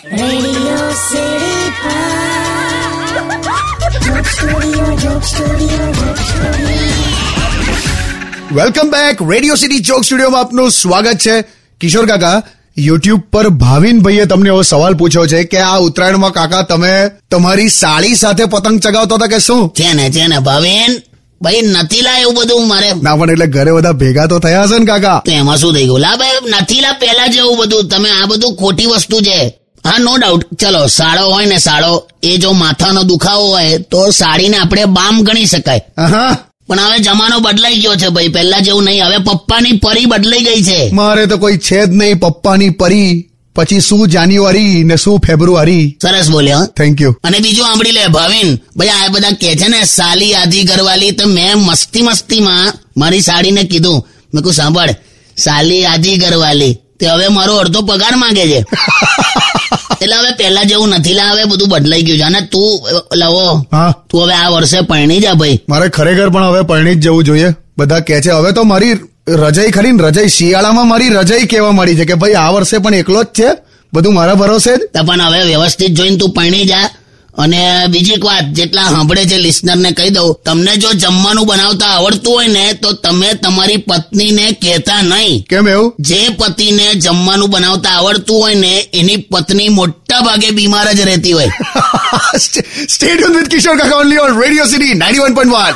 Welcome back radio city Chowk સ્ટુડિયોમાં આપનું સ્વાગત છે. કિશોર કાકા યુટ્યુબ પર ભાવિન ભાઈએ તમને એવો સવાલ પૂછ્યો છે કે આ ઉત્તરાયણમાં કાકા તમે તમારી સાડી સાથે પતંગ ચગાવતા હતા કે શું? છે ને છે ને ભાવિન. ભાઈ નથી લા એવું બધું મારે. ના પણ એટલે ઘરે બધા ભેગા તો થયા હશે ને કાકા? એમાં શું થઈ ગયું? લા ભાઈ નથી લા પેલા જેવું બધું. તમે આ બધું ખોટી વસ્તુ છે. હા નો ડાઉટ ચલો સાળો હોય ને સાળો એ જો માથાનો દુખાવો હોય તો સાડીને આપણે બામ ગણી શકાય. પણ હવે જમાનો બદલાઈ ગયો છે ભાઈ પહેલા જેવું નહીં. હવે પપ્પાની પરી બદલાઈ ગઈ છે. મારે તો કોઈ છે જ નહીં પપ્પાની પરી. પછી શું જાન્યુઆરી ને શું ફેબ્રુઆરી? સરસ બોલ્યો. થેન્ક યુ અને બીજું સાંભળી લે ભાવિન. ભાઈ આ બધા કે છે ને સાલી આધી ઘરવાલી તો મેં મસ્તી મસ્તીમાં મારી સાડીને કીધું. મેં કહું સાંભળ સાલી આધી ઘરવાલી તે હવે મારો અડધો પગાર માંગે છે. એટલે હવે પેલા જેવું નથી લા હવે બધું બદલાઈ ગયું છે. અને તું લવો હા. તું હવે આ વર્ષે પરણી જા ભાઈ. મારે ખરેખર પણ હવે પરણી જ જવું જોઈએ. બધા કે છે હવે તો મારી રજાઈ ખરી ને રજાઈ શિયાળામાં મારી રજાઈ કેવા મળી છે કે ભાઈ આ વર્ષે પણ એકલો જ છે બધું મારા ભરોસે જ. પણ હવે વ્યવસ્થિત જોઈને તું પરણી જા. અને બીજી એક વાત જેટલા સાંભળે છે લિસનરને કહી દઉં તમને જો જમવાનું બનાવતા આવડતું હોય ને તો તમે તમારી પત્નીને કહેતા નહીં. કેમ એવું? જે પતિને જમવાનું બનાવતા આવડતું હોય ને એની પત્ની મોટા ભાગે બીમાર જ રહેતી હોય. સ્ટેડિયમ વિથ કિશોર કાકા only on radio city ninety one point